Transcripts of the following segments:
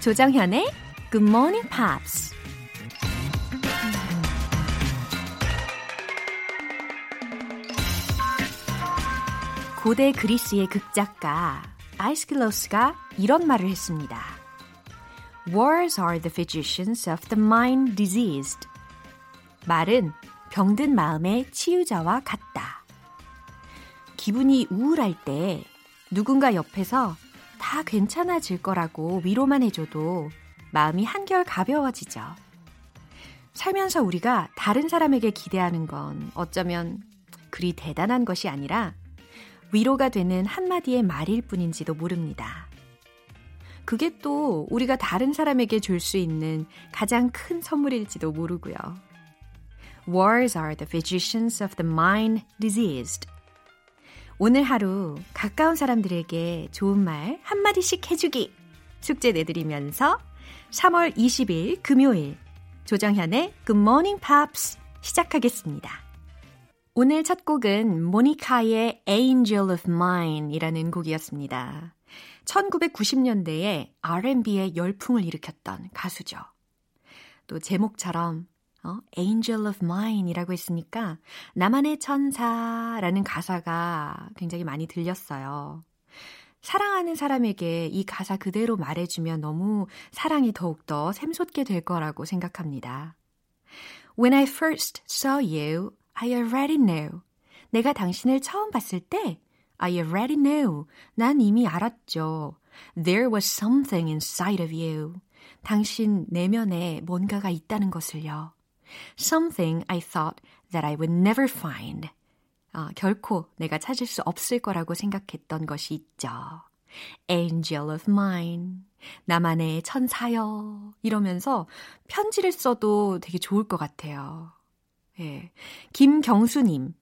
조정현의 Good Morning Pops. 고대 그리스의 극작가 아이스킬로스가 이런 말을 했습니다. Wars are the physicians of the mind diseased. 말은 병든 마음의 치유자와 같다. 기분이 우울할 때 누군가 옆에서 다 괜찮아질 거라고 위로만 해줘도 마음이 한결 가벼워지죠. 살면서 우리가 다른 사람에게 기대하는 건 어쩌면 그리 대단한 것이 아니라 위로가 되는 한마디의 말일 뿐인지도 모릅니다. 그게 또 우리가 다른 사람에게 줄 수 있는 가장 큰 선물일지도 모르고요. Wars are the physicians of the mind diseased. 오늘 하루 가까운 사람들에게 좋은 말 한마디씩 해주기 숙제 내드리면서 3월 20일 금요일 조정현의 Good Morning Pops 시작하겠습니다. 오늘 첫 곡은 모니카의 Angel of Mine 이라는 곡이었습니다. 1990년대에 R&B의 열풍을 일으켰던 가수죠. 또 제목처럼 어, Angel of Mine 이라고 했으니까 나만의 천사라는 가사가 굉장히 많이 들렸어요. 사랑하는 사람에게 이 가사 그대로 말해주면 너무 사랑이 더욱더 샘솟게 될 거라고 생각합니다. When I first saw you, I already knew. 내가 당신을 처음 봤을 때, I already knew. 난 이미 알았죠. There was something inside of you. 당신 내면에 뭔가가 있다는 것을요. Something I thought that I would never find. 어, 결코 내가 찾을 수 없을 거라고 생각했던 것이 있죠. Angel of mine. 나만의 천사여. 이러면서 편지를 써도 되게 좋을 것 같아요. 예. 김경수님.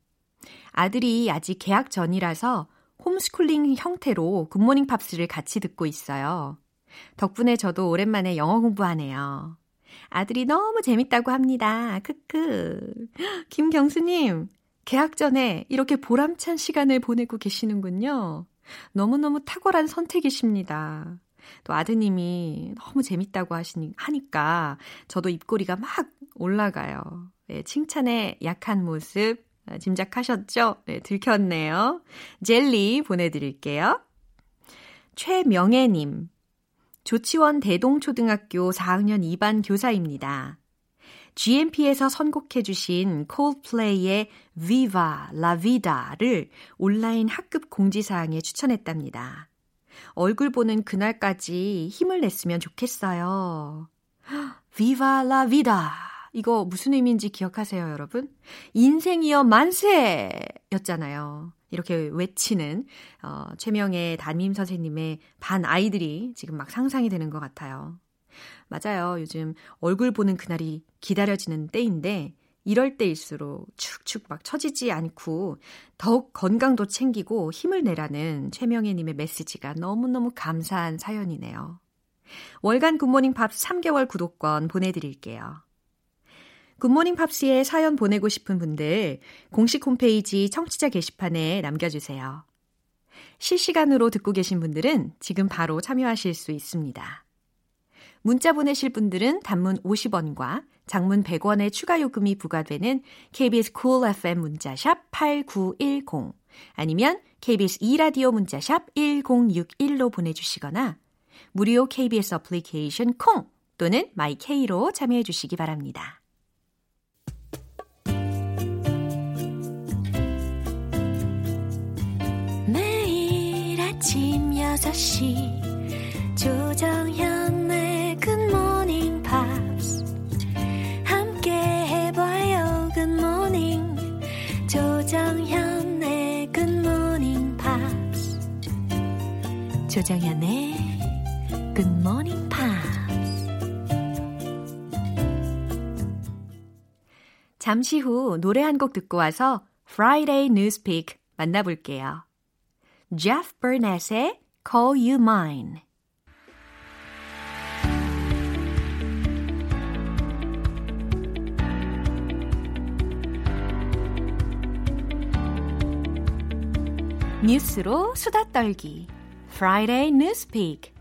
아들이 아직 개학 전이라서 홈스쿨링 형태로 굿모닝 팝스를 같이 듣고 있어요. 덕분에 저도 오랜만에 영어 공부하네요. 아들이 너무 재밌다고 합니다. 크크. 김경수님, 개학 전에 이렇게 보람찬 시간을 보내고 계시는군요. 너무너무 탁월한 선택이십니다. 또 아드님이 너무 재밌다고 하시니, 하니까 저도 입꼬리가 막 올라가요. 네, 칭찬에 약한 모습 짐작하셨죠? 네, 들켰네요. 젤리 보내드릴게요. 최명애님, 조치원 대동초등학교 4학년 2반 교사입니다. GMP에서 선곡해 주신 콜플레이의 Viva La Vida를 온라인 학급 공지사항에 추천했답니다. 얼굴 보는 그날까지 힘을 냈으면 좋겠어요. Viva La Vida. 이거 무슨 의미인지 기억하세요, 여러분? 인생이여 만세! 였잖아요. 이렇게 외치는 어, 최명의 담임 선생님의 반 아이들이 지금 막 상상이 되는 것 같아요. 맞아요. 요즘 얼굴 보는 그날이 기다려지는 때인데 이럴 때일수록 축축 막 처지지 않고 더욱 건강도 챙기고 힘을 내라는 최명혜님의 메시지가 너무너무 감사한 사연이네요. 월간 굿모닝 팝 3개월 구독권 보내드릴게요. 굿모닝 팝스에 사연 보내고 싶은 분들 공식 홈페이지 청취자 게시판에 남겨주세요. 실시간으로 듣고 계신 분들은 지금 바로 참여하실 수 있습니다. 문자 보내실 분들은 단문 50원과 장문 100원의 추가 요금이 부과되는 KBS cool FM 문자샵 8910 아니면 KBS 2라디오 문자샵 1061로 보내주시거나 무료 KBS 어플리케이션 콩 또는 my K로 참여해 주시기 바랍니다. 6시. 조정현의 Good Morning Pops 함께 해봐요 good morning 조정현의 Good Morning Pops 조정현의 굿모닝 팝스 잠시 후 노래 한 곡 듣고 와서 Friday Newspeak 만나볼게요. Jeff Burnett의 Call You Mine. 뉴스로 수다 떨기 Friday Newspeak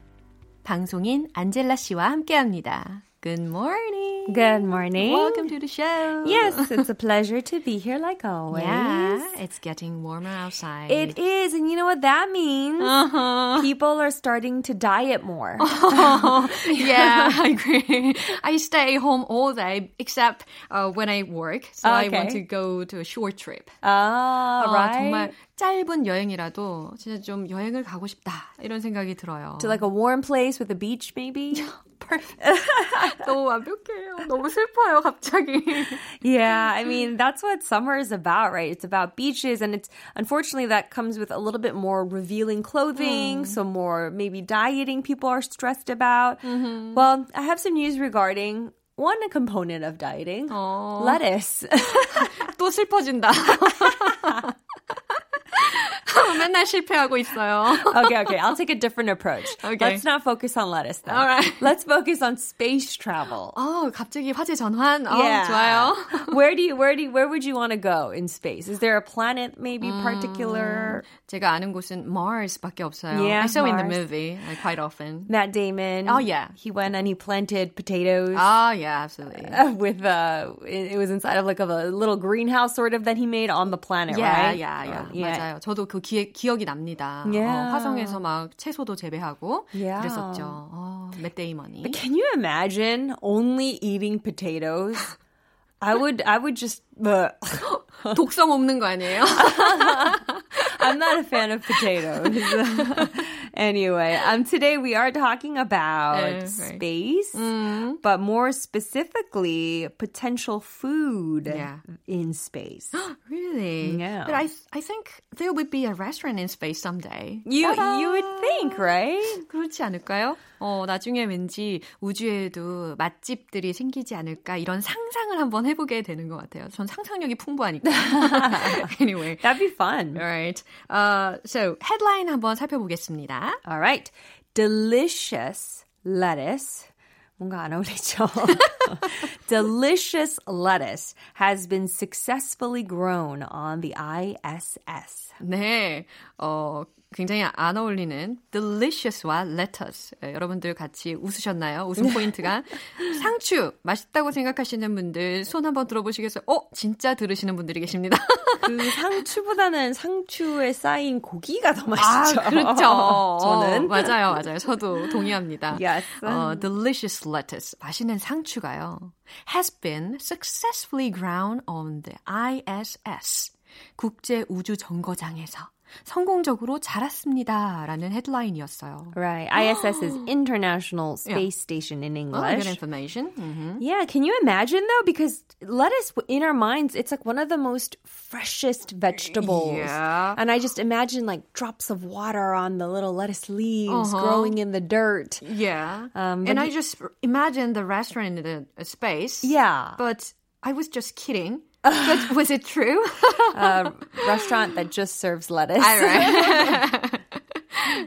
방송인 안젤라 씨와 함께합니다. Good morning. Good morning. Welcome to the show. Yes, it's a pleasure to be here like always. Yeah, it's getting warmer outside. It is, and you know what that means? Uh-huh. People are starting to diet more. yeah, I agree. I stay home all day except uh, when I work. So I want Okay. to go to a short trip. Ah, 어, right. 정말 짧은 여행이라도 진짜 좀 여행을 가고 싶다 이런 생각이 들어요. To like a warm place with a beach, maybe? 너무 완벽해요. 너무 슬퍼요, 갑자기. yeah, I mean, that's what summer is about, right? It's about beaches, and it's unfortunately that comes with a little bit more revealing clothing, so more maybe dieting people are stressed about. Well, I have some news regarding one component of dieting 어, lettuce. 또 슬퍼진다. 맨날 실패하고 있어요. okay, okay, I'll take a different approach. Okay. Let's not focus on lettuce, though. All right. Let's focus on space travel. 어, 갑자기 화제 전환. 어, Yeah. 좋아요. where do you where do you, where would you want to go in space? Is there a planet maybe particular? 제가 아는 곳은 Mars밖에 없어요. Yeah, I saw in the Mars. movie like, quite often. Matt Damon. Oh, yeah. he went and he planted potatoes. Ah, yeah, absolutely. uh, With uh, it, it was inside of like of a little greenhouse sort of that he made on the planet, Yeah, right? yeah, yeah. Uh, yeah. 맞아요. 저도 그 기, 기억이 납니다. Yeah. 어, 화성에서 막 채소도 재배하고 Yeah. 그랬었죠. 어, 맷 데이먼이. Can you imagine only eating potatoes? I would, I would just. Uh, 독성 없는 거 아니에요? I'm not a fan of potatoes. anyway, um, today we are talking about Uh, right. space, Mm. but more specifically, potential food Yeah. in space. really? Yeah. But I, I think there would be a restaurant in space someday. You, 따단! you would think, right? 그렇지 않을까요? 어, 나중에 왠지 우주에도 맛집들이 생기지 않을까 이런 상상을 한번 해보게 되는 것 같아요. 전 상상력이 풍부하니까. anyway. That'd be fun. Alright. Uh, so, headline 한번 살펴보겠습니다. All right. Delicious lettuce. 뭔가 안 어울리죠? Delicious lettuce has been successfully grown on the ISS. 네, 어, 굉장히 안 어울리는 delicious와 lettuce. 예, 여러분들 같이 웃으셨나요? 웃음 포인트가 상추 맛있다고 생각하시는 분들 손 한번 들어보시겠어요? 어, 진짜 들으시는 분들이 계십니다. 그 상추보다는 상추에 쌓인 고기가 더 맛있죠. 아, 그렇죠. 저는. 어, 맞아요, 맞아요. 저도 동의합니다. Yes. 어, delicious lettuce, 맛있는 상추가요. has been successfully ground on the ISS, 국제 우주 정거장에서 성공적으로 자랐습니다라는 헤드라인이었어요. Right. ISS is International Space Station in Oh, good English. information. Mhm. Yeah, can you imagine though? Because lettuce in our minds, it's like one of the most freshest vegetables. Yeah. And I just imagine like drops of water on the little lettuce leaves Uh-huh. growing in the dirt. Yeah. Um, and but I just imagine the restaurant in the uh, space. Yeah. But I was just kidding. But was it true? A restaurant that just serves lettuce. Alright.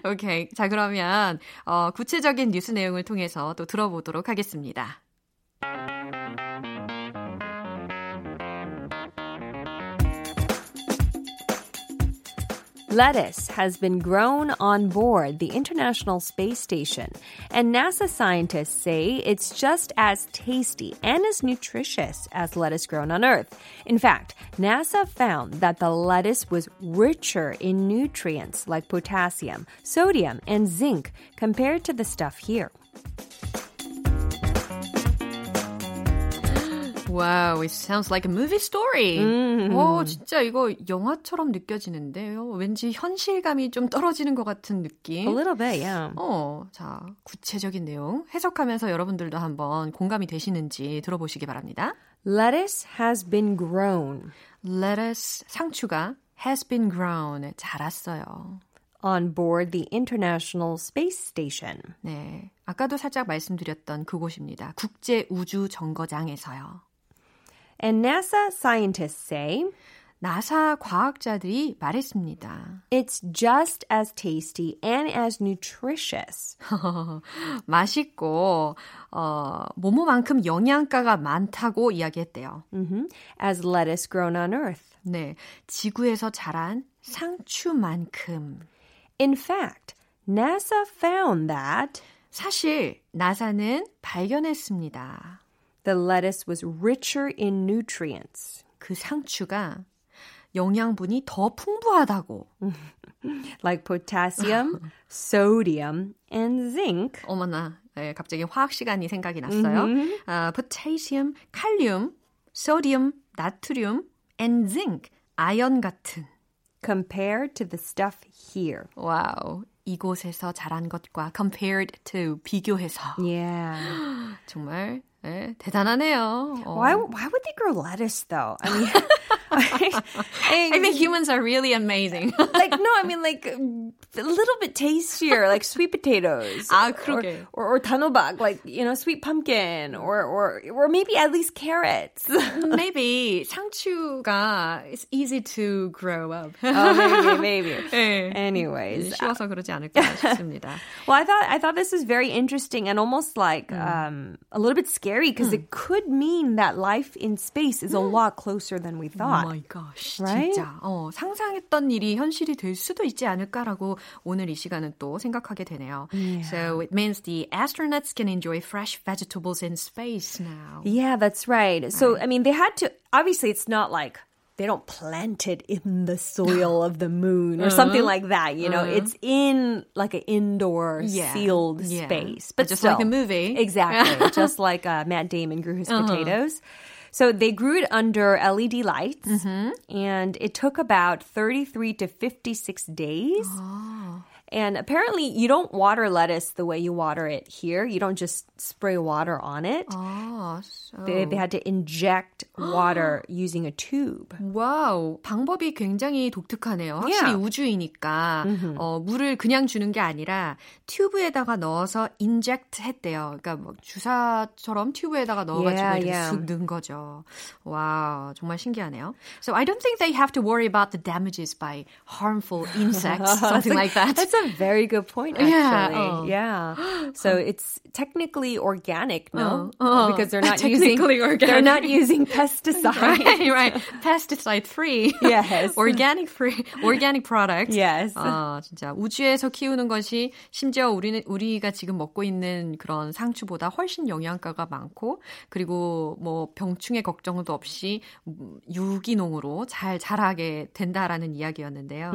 오케이. 자, 그러면 어, 구체적인 뉴스 내용을 통해서 또 들어보도록 하겠습니다. Lettuce has been grown on board the International Space Station, and NASA scientists say it's just as tasty and as nutritious as lettuce grown on Earth. In fact, NASA found that the lettuce was richer in nutrients like potassium, sodium, and zinc compared to the stuff here. Wow, it sounds like a movie story. 오, 진짜 이거 영화처럼 느껴지는데요. 왠지 현실감이 좀 떨어지는 것 같은 느낌. A little bit, yeah. 어, 자, 구체적인 내용 해석하면서 여러분들도 한번 공감이 되시는지 들어보시기 바랍니다. Lettuce has been grown Lettuce, 상추가 has been grown, 자랐어요. on board the International Space Station. 네, 아까도 살짝 말씀드렸던 그곳입니다. 국제 우주 정거장에서요. And NASA scientists say 나사 과학자들이 말했습니다. it's just as tasty and as nutritious 맛있고 어, 뭐뭐만큼 영양가가 많다고 이야기했대요. mhm, as lettuce grown on Earth. 네, 지구에서 자란 상추만큼 In fact, NASA found that 사실 나사는 발견했습니다. The lettuce was richer in nutrients. 그 상추가 영양분이 더 풍부하다고. like potassium, sodium, and zinc. 어머나, 네, 갑자기 화학 시간이 생각이 났어요. 아, potassium, 칼륨, sodium, 나트륨, and zinc, 아연 같은. compared to the stuff here. 와우. 이곳에서 자란 것과 compared to 비교해서 Yeah. 정말 네, 대단하네요. 어. Why why would they grow lettuce though? I mean I think humans are really amazing. like no, I mean like a little bit tastier, like sweet potatoes. 아, or, 그러게. or, or 단호박, like you know, sweit pumpkin, or or or maybe at least carrots. Maybe 상추가 is easy to grow up. oh, maybe, maybe. 네. Anyways, 쉬워서 그러지 않을까 싶습니다. well, I thought I thought this was very interesting and almost like um, a little bit scary because it could mean that life in space is a lot closer than we thought. Oh my gosh, Right? 진짜 어, 상상했던 일이 현실이 될 수도 있지 않을까라고 오늘 이 시간은 또 생각하게 되네요. So it means the astronauts can enjoy fresh vegetables in space now. Yeah, that's right. So, I mean, they had to, obviously, it's not like they don't plant it in the soil of the moon or uh-huh. something like that, you know, uh-huh. it's in like an indoor Yeah. sealed Yeah. space. But just like the movie. Exactly. just like uh, Matt Damon grew his uh-huh. potatoes. So they grew it under LED lights, mm-hmm. and it took about 33 to 56 days. Oh. And apparently, you don't water lettuce the way you water it here. You don't just spray water on it. 아, so. They, they had to inject water using a tube. 와우, 방법이 굉장히 독특하네요. 확실히 Yeah. 우주이니까 어, 물을 그냥 주는 게 아니라 튜브에다가 넣어서 인젝트 했대요. 그러니까 뭐 주사처럼 튜브에다가 넣어가지고 Yeah, 이렇게 yeah. 쑥 넣은 거죠. 와우, 정말 신기하네요. So I don't think they have to worry about the damages by harmful insects, something like that. That's a very good point, actually. Yeah, Yeah. oh. So it's technically organic, no? Oh, oh. Because they're not using Technically they're not organic. using pesticides. right, right. Pesticide free. Yes. organic free. Organic product. Yes. 아, 진짜 우주에서 키우는 것이 심지어 우리는 우리가 지금 먹고 있는 그런 상추보다 훨씬 영양가가 많고 그리고 뭐 병충해 걱정도 없이 음, 유기농으로 잘 자라게 된다라는 이야기였는데요.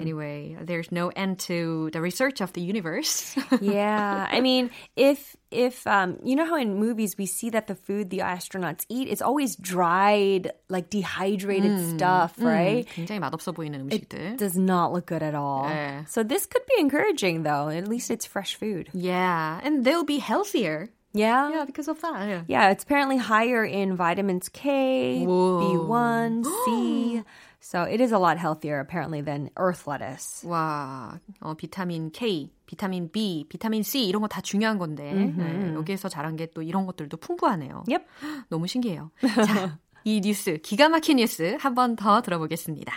Anyway, there's no end to the research of the universe. yeah. I mean, if if um you know how in movies we see that the food the astronauts eat is always dried like dehydrated stuff, right? 굉장히 맛없어 보이는 음식들. Does not look good at all. Yeah. So this could be encouraging though. At least it's fresh food. Yeah, and they'll be healthier. Yeah. Yeah, because of that. Yeah. Yeah, it's apparently higher in vitamins K, Whoa. B1, C. So it is a lot healthier apparently than earth lettuce. 와, 어, 비타민 K, 비타민 B, 비타민 C 이런 거 다 중요한 건데 네, 여기에서 자란 게 또 이런 것들도 풍부하네요. Yep. 너무 신기해요. 자, 이 뉴스 기가 막힌 뉴스 한 번 더 들어보겠습니다.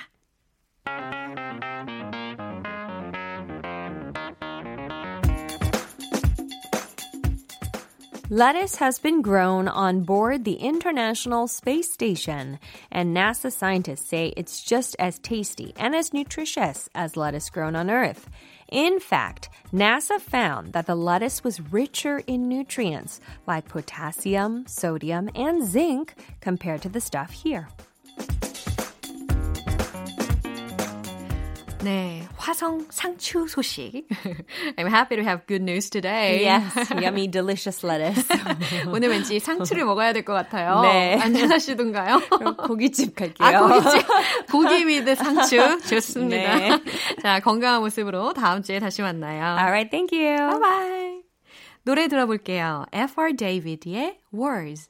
Lettuce has been grown on board the International Space Station, and NASA scientists say it's just as tasty and as nutritious as lettuce grown on Earth. In fact, NASA found that the lettuce was richer in nutrients like potassium, sodium, and zinc compared to the stuff here. 네, 화성 상추 소식. I'm happy to have good news today. Yes, yummy, delicious lettuce. 오늘 왠지 상추를 먹어야 될 것 같아요. 네. 안전하시던가요? 고깃집 갈게요. 아, 고깃집. 고기 위드 상추. 좋습니다. 네. 자, 건강한 모습으로 다음 주에 다시 만나요. All right, thank you. 바이바이. 노래 들어볼게요. F.R. David의 Words.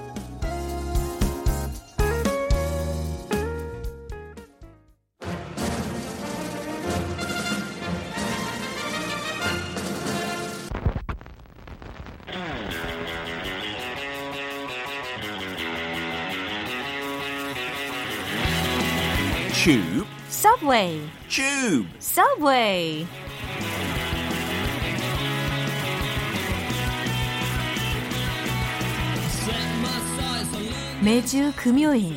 Tube. Subway. Tube. Subway. 매주 금요일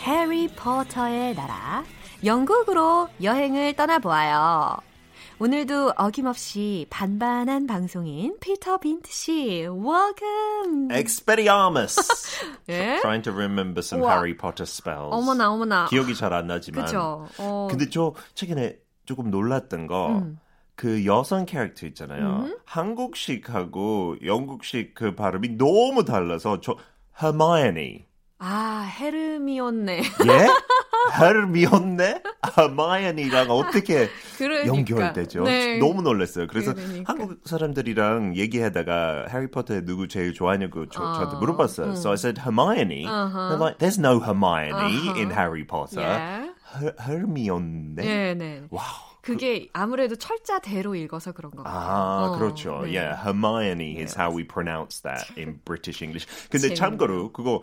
해리포터의 나라 영국으로 여행을 떠나보아요. 오늘도 어김없이 반반한 방송인 피터 빈트 씨, welcome. Expelliarmus. 예? Trying to remember some 우와. Harry Potter spells. 어머나 어머나. 기억이 잘 안 나지만. 그죠. 어, 근데 저 최근에 조금 놀랐던 거. 음. 그 여성 캐릭터 있잖아요. 한국식하고 영국식 그 발음이 너무 달라서 저 Hermione. 아 헤르미온네. 예? 헤르미온네? Hermione랑 어떻게 그러니까. 연결되죠? 네. 너무 놀랐어요. 그래서 그러니까. 한국 사람들이랑 얘기하다가 해리포터 누구 제일 좋아하냐고 저, 어, 저한테 물어봤어요. So I said Hermione. Uh-huh. Like, there's no Hermione Uh-huh. in Harry Potter. Yeah. Her, Hermione. 네네. Wow. 그게 아무래도 철자대로 읽어서 그런 것 같아요. 아, 어, 그렇죠. 네. Yeah, Hermione is how we pronounce that in British English. 근데. 참고로 그거 어,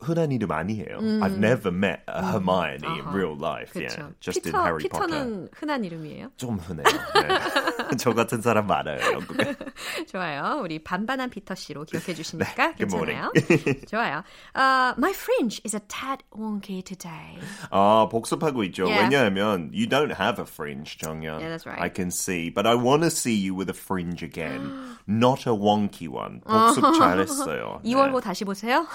흔한 이름 아니에요. I've never met a Hermione in real life. 그렇죠. Yeah, just 피터, in Harry Potter. 피터는 흔한 이름이에요. 좀 흔해요. 네. 저 같은 사람 많아요, 영국에. 좋아요. 우리 반반한 피터 씨로 기억해 주시니까 네, good 괜찮아요. 좋아요. Uh, my fringe is a tad wonky today. 아, 복습하고 있죠. Yeah. 왜냐하면 you don't have a fringe, 정연. Yeah, that's right. I can see, but I want to see you with a fringe again. Not a wonky one. 복습 잘했어요. 2월호 다시 보세요.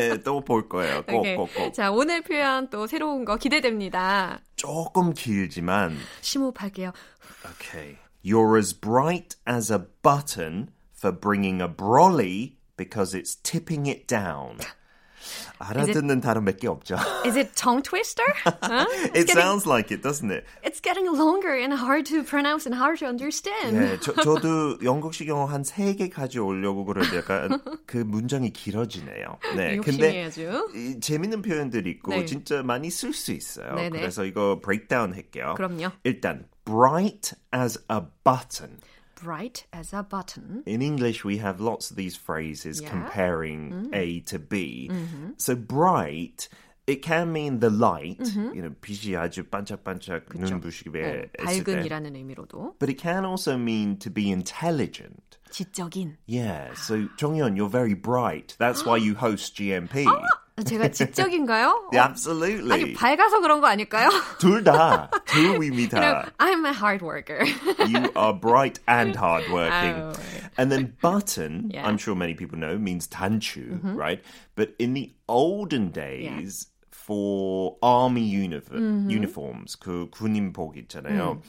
네. 또볼 거예요. 꼭, 오케이. 꼭, 꼭. 자, 오늘 표현 또 새로운 거 기대됩니다. 조금 길지만 심호흡할게요. Okay. You're as bright as a button for bringing a brolly because it's tipping it down. 알아듣는 단어 몇개 없죠. Is it tongue twister? Huh? It getting- sounds like it, doesn't it? It's getting longer and hard to pronounce and hard to understand. 네, 저, 저도 영국식 영어 한 세 개 가져오려고 그러는데 약간 그 문장이 길어지네요. 네, 근데. 이 재밌는 표현들이 있고 네. 진짜 많이 쓸 수 있어요. 네네. 그래서 이거 브레이크다운 할게요. 그럼요. 일단 bright as a button. Bright as a button. In English, we have lots of these phrases Yeah. comparing A to B. So bright, it can mean the light. You know, 빛이 아주 반짝반짝 눈부시게 네, 했을 때. 밝은이라는 의미로도 But it can also mean to be intelligent. 지적인. Yeah, so 정연, you're very bright. That's why you host GMP. 제가 지적인가요? Yeah, 어, absolutely. 아니 밝아서 그런 거 아닐까요? 둘 다, 두 you know. I'm a hard worker. you are bright and hardworking. Oh. And then button, Yeah. I'm sure many people know, means 단추, right? But in the olden days, for army uniform, uniforms, 그 군인복 있잖아요.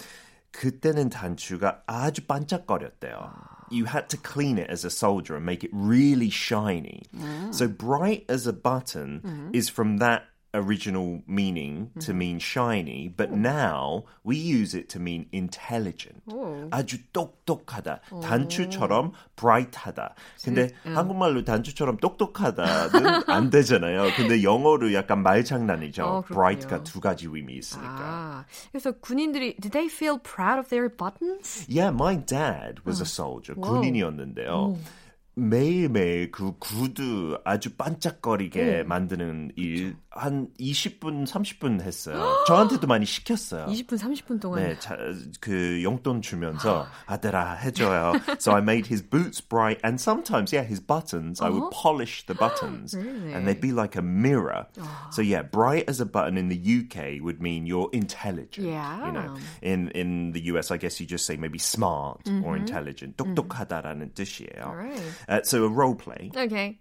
그때는 단추가 아주 반짝거렸대요. You had to clean it as a soldier and make it really shiny. Mm. So bright as a button mm-hmm. is from that original meaning to mean shiny, but now we use it to mean intelligent. 아주 똑똑하다. 단추처럼 bright하다. 근데 한국말로 단추처럼 똑똑하다는 안 되잖아요. 근데 영어로 약간 말장난이죠. 어, 그렇군요. bright가 두 가지 의미 있으니까. 아, 그래서 군인들이 did they feel proud of their buttons? Yeah, my dad was a soldier. 와우. 군인이었는데요. 매일매일 그 구두 아주 반짝거리게 만드는 일 한 20분, 30분 했어요. 저한테도 많이 시켰어요. 20분 30분 동안 네, 자, 그 용돈 주면서 아들아 해줘요. So I made his boots bright and sometimes, yeah, his buttons. I would polish the buttons Really? and they'd be like a mirror. So yeah, bright as a button in the UK would mean you're intelligent. Yeah. You know, in in the US, I guess you just say maybe smart or intelligent. 똑똑하다라는 뜻이에요. Alright. Uh, so a role play. Okay.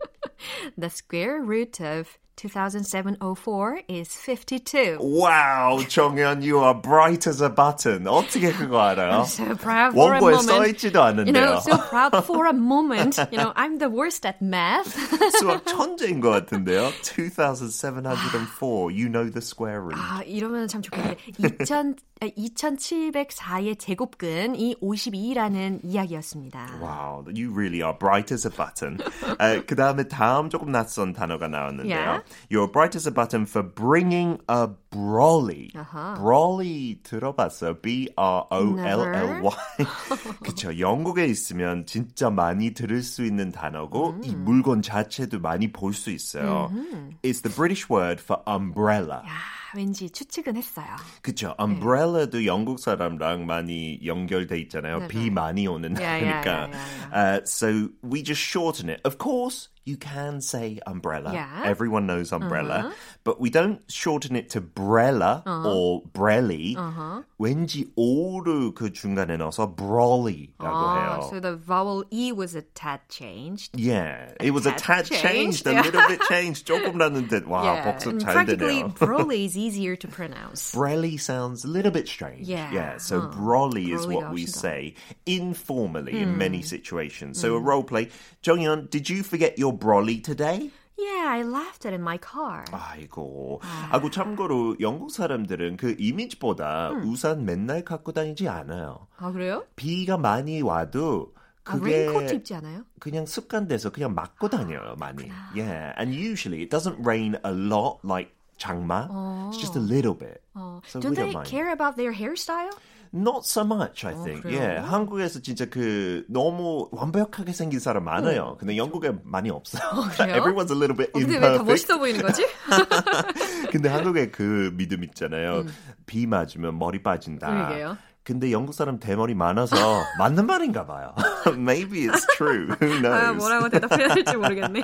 the square root of 2007-04 is 52. Wow, 정연, you are bright as a button. 어떻게 그거 알아요? So proud for a 원고에 moment. 써있지도 않은데요. You know, so proud for a moment. You know, I'm the worst at math. 수학 천재인 것 같은데요. 2,704. You know the square root. 아, 이러면 참 좋겠는데 2000, 2704의 제곱근이 52라는 이야기였습니다. Wow, you really are bright as a button. 어, 그 다음에 다음 조금 낯선 단어가 나왔는데요. Yeah. You're bright as a button for bringing a brawly. 아하. brawly 들어봤어요? B-R-O-L-L-Y. 그쵸. 영국에 있으면 진짜 많이 들을 수 있는 단어고 이 물건 자체도 많이 볼 수 있어요. It's the British word for umbrella. 야, 왠지 추측은 했어요. 그쵸. umbrella도 영국 사람랑 많이 연결돼 있잖아요. 네, 비 네. 많이 오는 Yeah, yeah, 날이니까. yeah, yeah, Uh, so we just shorten it. Of course, you can say umbrella. Yeah. Everyone knows umbrella. But we don't shorten it to brella or brelly. 왠지 오를 그 중간에 넣어서 brawly라고 해요. Ah, so the vowel E was a tad changed. Yeah, it was a tad tad changed, changed, a yeah. little bit changed. 조금 났는데 와 yeah, 복습 and 잘 practically 되네요. Broly is easier to pronounce. Brelly sounds a little bit strange. Yeah. So 어. brawly is Brawly가 what we 훨씬 더. say informally in many situations. So a role play. 정연, did you forget your brawly today? Yeah, I left it in my car. 아이고. 아고 참고로 영국 사람들은 그 이미지보다 우산 맨날 갖고 다니지 않아요. 아 그래요? 비가 많이 와도 아, 그게 레인코트 입지 않아요? 그냥 습관돼서 그냥 맞고 다녀요, 많이. Yeah. And usually it doesn't rain a lot like 장마. It's just a little bit. So Don't they care about their hairstyle? Not so much, I think. 그래요? yeah, 한국에서 진짜 그 너무 완벽하게 생긴 사람 많아요. 근데 영국에 많이 없어요. 그래요? Everyone's a little bit 어, 근데 왜 다 imperfect. 멋있어 보이는 거지? 근데 한국에 그 믿음 있잖아요. 비 맞으면 머리 빠진다. 음. 그러게요. 근데 영국 사람 대머리 많아서 맞는 말인가 봐요. Maybe it's true. Who knows? 아, 뭐라고 대답해야 될지 모르겠네.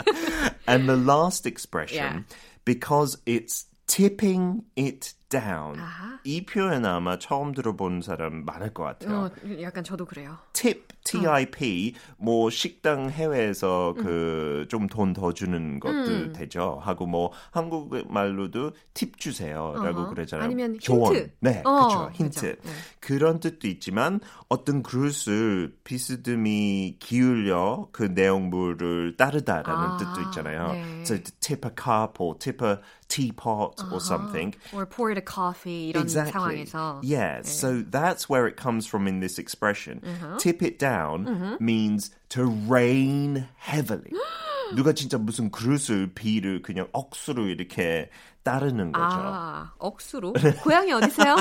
And the last expression, Yeah. because it's tipping it down. 아하. 이 표현 아마 처음 들어본 사람 많을 것 같아요. 어, 약간 저도 그래요. tip, T-I-P, 뭐 식당 해외에서 그 좀 돈 더 주는 것도 되죠. 하고 뭐 한국 말로도 팁 주세요라고 어허. 그러잖아요. 아니면 조언. 힌트. 네, 어, 그렇죠. 힌트. 그죠. 네. 그런 뜻도 있지만 어떤 그릇을 비스듬히 기울여 그 내용물을 따르다라는 아, 뜻도 있잖아요. 네. So tip a cup or tip a teapot or something. Or pour it a coffee 이런 exactly. 상황에서. Yeah, so that's where it comes from in this expression. Uh-huh. Tip it down means to rain heavily. 누가 진짜 무슨 그릇을 비를 그냥 억수로 이렇게 따르는 거죠. 아, 억수로? 고향이 어디세요?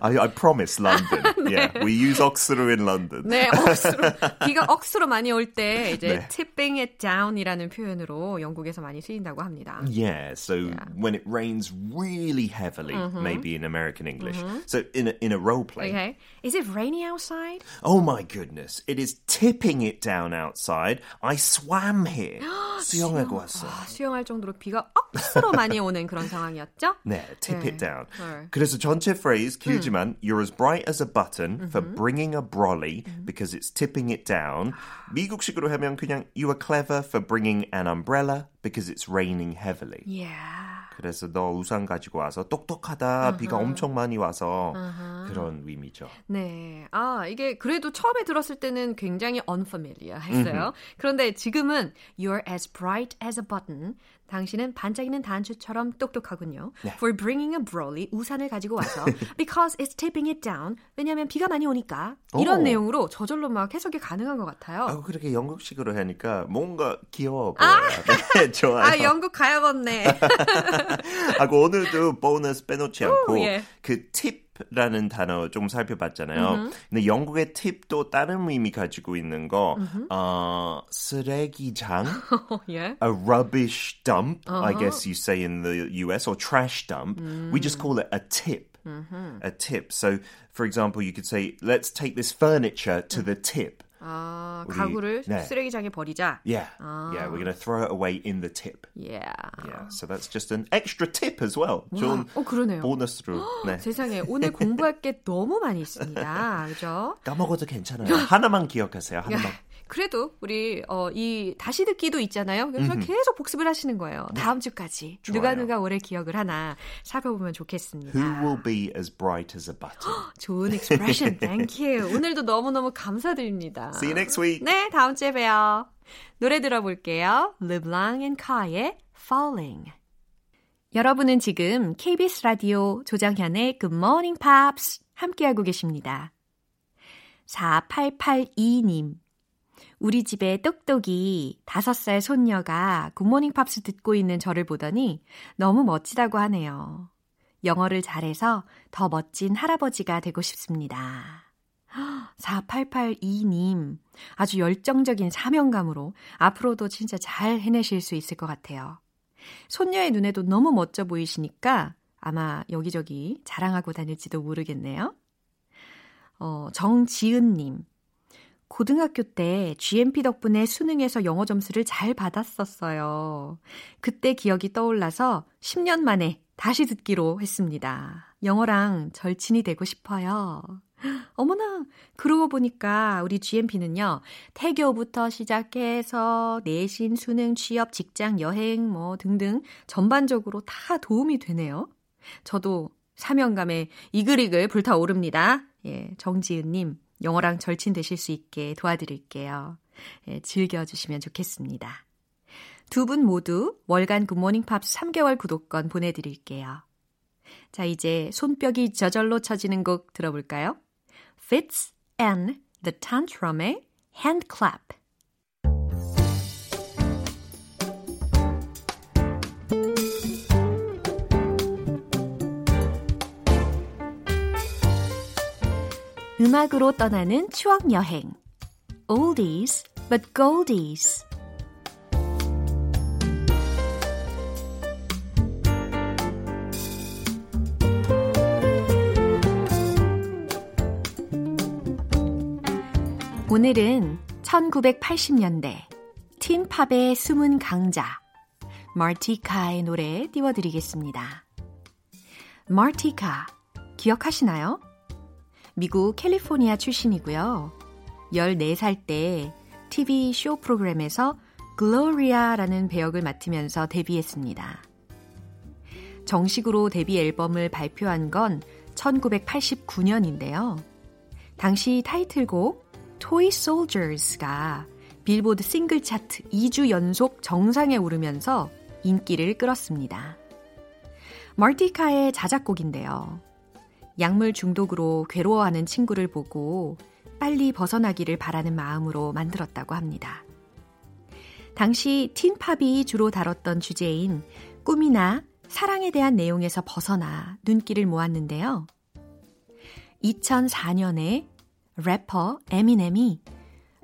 I, I promise London. Yeah, we use 억수로 in London. 네, 억수로. 비가 억수로 많이 올 때 이제 네. tipping it down이라는 표현으로 영국에서 많이 쓰인다고 합니다. Yeah, so when it rains really heavily, maybe in American English. So in a, in a role play, Okay. Is it rainy outside? oh my goodness, it is tipping it down outside. I swam here. 수영하고 왔어. 아, 수영할 정도로 비가 억수로 많이 오는 그런 상황이었죠? 네, tip 네. it down. 네. 그래서 전체 phrase 길지만 you're as bright as a button for bringing a brolly because it's tipping it down. 미국식으로 하면 그냥 you are clever for bringing an umbrella because it's raining heavily. Yeah. 그래서 너 우산 가지고 와서 똑똑하다. 비가 엄청 많이 와서 그런 의미죠. 네. 아, 이게 그래도 처음에 들었을 때는 굉장히 unfamiliar 했어요. 그런데 지금은 you're as bright as a button. 당신은 반짝이는 단추처럼 똑똑하군요. For bringing a brolly, 우산을 가지고 와서. Because it's tipping it down. 왜냐하면 비가 많이 오니까. 이런 오. 내용으로 저절로 막 해석이 가능한 것 같아요. 아, 그렇게 영국식으로 하니까 뭔가 귀여워 보여요. 네, 좋아요. 아, 영국 가야겠네. 하고 오늘도 보너스 빼놓지 않고 오, 예. 그 팁 라는 단어 좀 살펴봤잖아요. 근데 영국의 팁도 다른 의미 가지고 있는 거 어, 쓰레기장, 예. a rubbish dump, I guess you say in the US, or trash dump. We just call it a tip. A tip. So, for example, you could say, let's take this furniture to the tip. 아, 우리- 가구를 네. 쓰레기장에 버리자. Yeah. Yeah, we're going to throw it away in the tip. Yeah. Yeah, so that's just an extra tip as well. 좋은 어, 그러네요. 보너스로. 네. 세상에 오늘 공부할 게 너무 많이 있습니다. 그죠? 까먹어도 괜찮아요. 하나만 기억하세요. 하나만. 그래도 우리 어, 이 다시 듣기도 있잖아요. 그래서 계속 복습을 하시는 거예요. 다음 주까지 좋아요. 누가 누가 오래 기억을 하나 살펴보면 좋겠습니다. Who will be as bright as a button? 좋은 expression, thank you. 오늘도 너무너무 감사드립니다. See you next week. 네, 다음 주에 봬요. 노래 들어볼게요. LeBlanc and Carr의 Falling. 여러분은 지금 KBS 라디오 조정현의 Good Morning Pops 함께하고 계십니다. 4882님. 우리 집에 똑똑이 5살 손녀가 굿모닝 팝스 듣고 있는 저를 보더니 너무 멋지다고 하네요. 영어를 잘해서 더 멋진 할아버지가 되고 싶습니다. 4882님, 아주 열정적인 사명감으로 앞으로도 진짜 잘 해내실 수 있을 것 같아요. 손녀의 눈에도 너무 멋져 보이시니까 아마 여기저기 자랑하고 다닐지도 모르겠네요. 어, 정지은님, 고등학교 때 GMP 덕분에 수능에서 영어 점수를 잘 받았었어요. 그때 기억이 떠올라서 10년 만에 다시 듣기로 했습니다. 영어랑 절친이 되고 싶어요. 어머나, 그러고 보니까 우리 GMP는요, 태교부터 시작해서 내신, 수능, 취업, 직장, 여행, 뭐 등등 전반적으로 다 도움이 되네요. 저도 사명감에 이글이글 불타오릅니다. 예, 정지은님, 영어랑 절친 되실 수 있게 도와드릴게요. 예, 즐겨주시면 좋겠습니다. 두 분 모두 월간 굿모닝 팝스 3개월 구독권 보내드릴게요. 자, 이제 손뼉이 저절로 쳐지는 곡 들어볼까요? Fits and The Tantrum의 Hand Clap. 음악으로 떠나는 추억 여행. Oldies but goldies. 오늘은 1980년대 틴팝의 숨은 강자 마티카의 노래 띄워드리겠습니다. 마티카 기억하시나요? 미국 캘리포니아 출신이고요. 14살 때 TV 쇼 프로그램에서 글로리아라는 배역을 맡으면서 데뷔했습니다. 정식으로 데뷔 앨범을 발표한 건 1989년인데요. 당시 타이틀곡 Toy Soldiers가 빌보드 싱글 차트 2주 연속 정상에 오르면서 인기를 끌었습니다. 멀티카의 자작곡인데요. 약물 중독으로 괴로워하는 친구를 보고 빨리 벗어나기를 바라는 마음으로 만들었다고 합니다. 당시 틴팝이 주로 다뤘던 주제인 꿈이나 사랑에 대한 내용에서 벗어나 눈길을 모았는데요. 2004년에 래퍼 에미넴이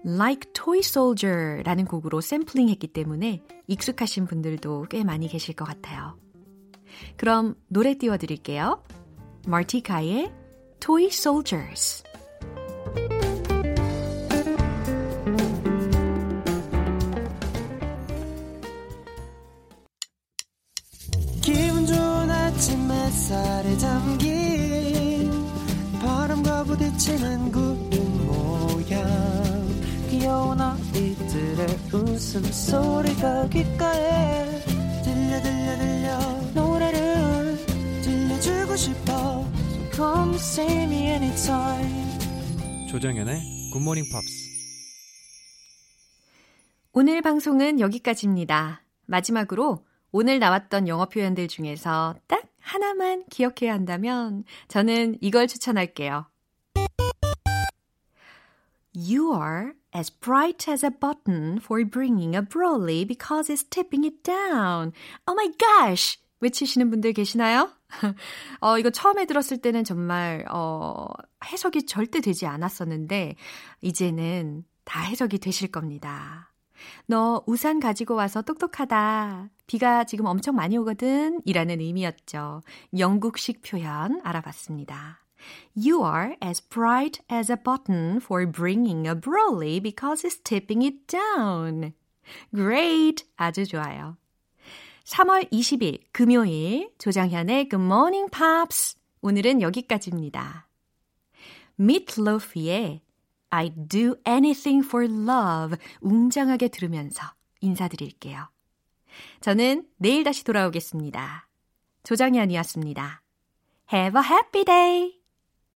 Like Toy Soldier 라는 곡으로 샘플링 했기 때문에 익숙하신 분들도 꽤 많이 계실 것 같아요. 그럼 노래 띄워드릴게요. 마티카의 Toy Soldiers. 기분 좋은 아침 햇살에 담긴 바람과 부딪히는 구름 모양. 귀여운 아이들의 웃음소리가 귓가에 들려 들려 들려. 노래를 들려주고 싶어 come see me anytime 조정연의 굿모닝 팝스 오늘 방송은 여기까지입니다. 마지막으로 오늘 나왔던 영어 표현들 중에서 딱 하나만 기억해야 한다면 저는 이걸 추천할게요. You are as bright as a button for bringing a broly because it's tipping it down. Oh my gosh! 외치시는 분들 계시나요? 어, 이거 처음에 들었을 때는 정말, 어, 해석이 절대 되지 않았었는데, 이제는 다 해석이 되실 겁니다. 너 우산 가지고 와서 똑똑하다. 비가 지금 엄청 많이 오거든. 이라는 의미였죠. 영국식 표현 알아봤습니다. You are as bright as a button for bringing a brolly because it's tipping it down. Great! 아주 좋아요. 3월 20일 금요일 조장현의 Good Morning Pops 오늘은 여기까지입니다. Meatloaf의 I'd do anything for love 웅장하게 들으면서 인사드릴게요. 저는 내일 다시 돌아오겠습니다. 조장현이었습니다. Have a happy day!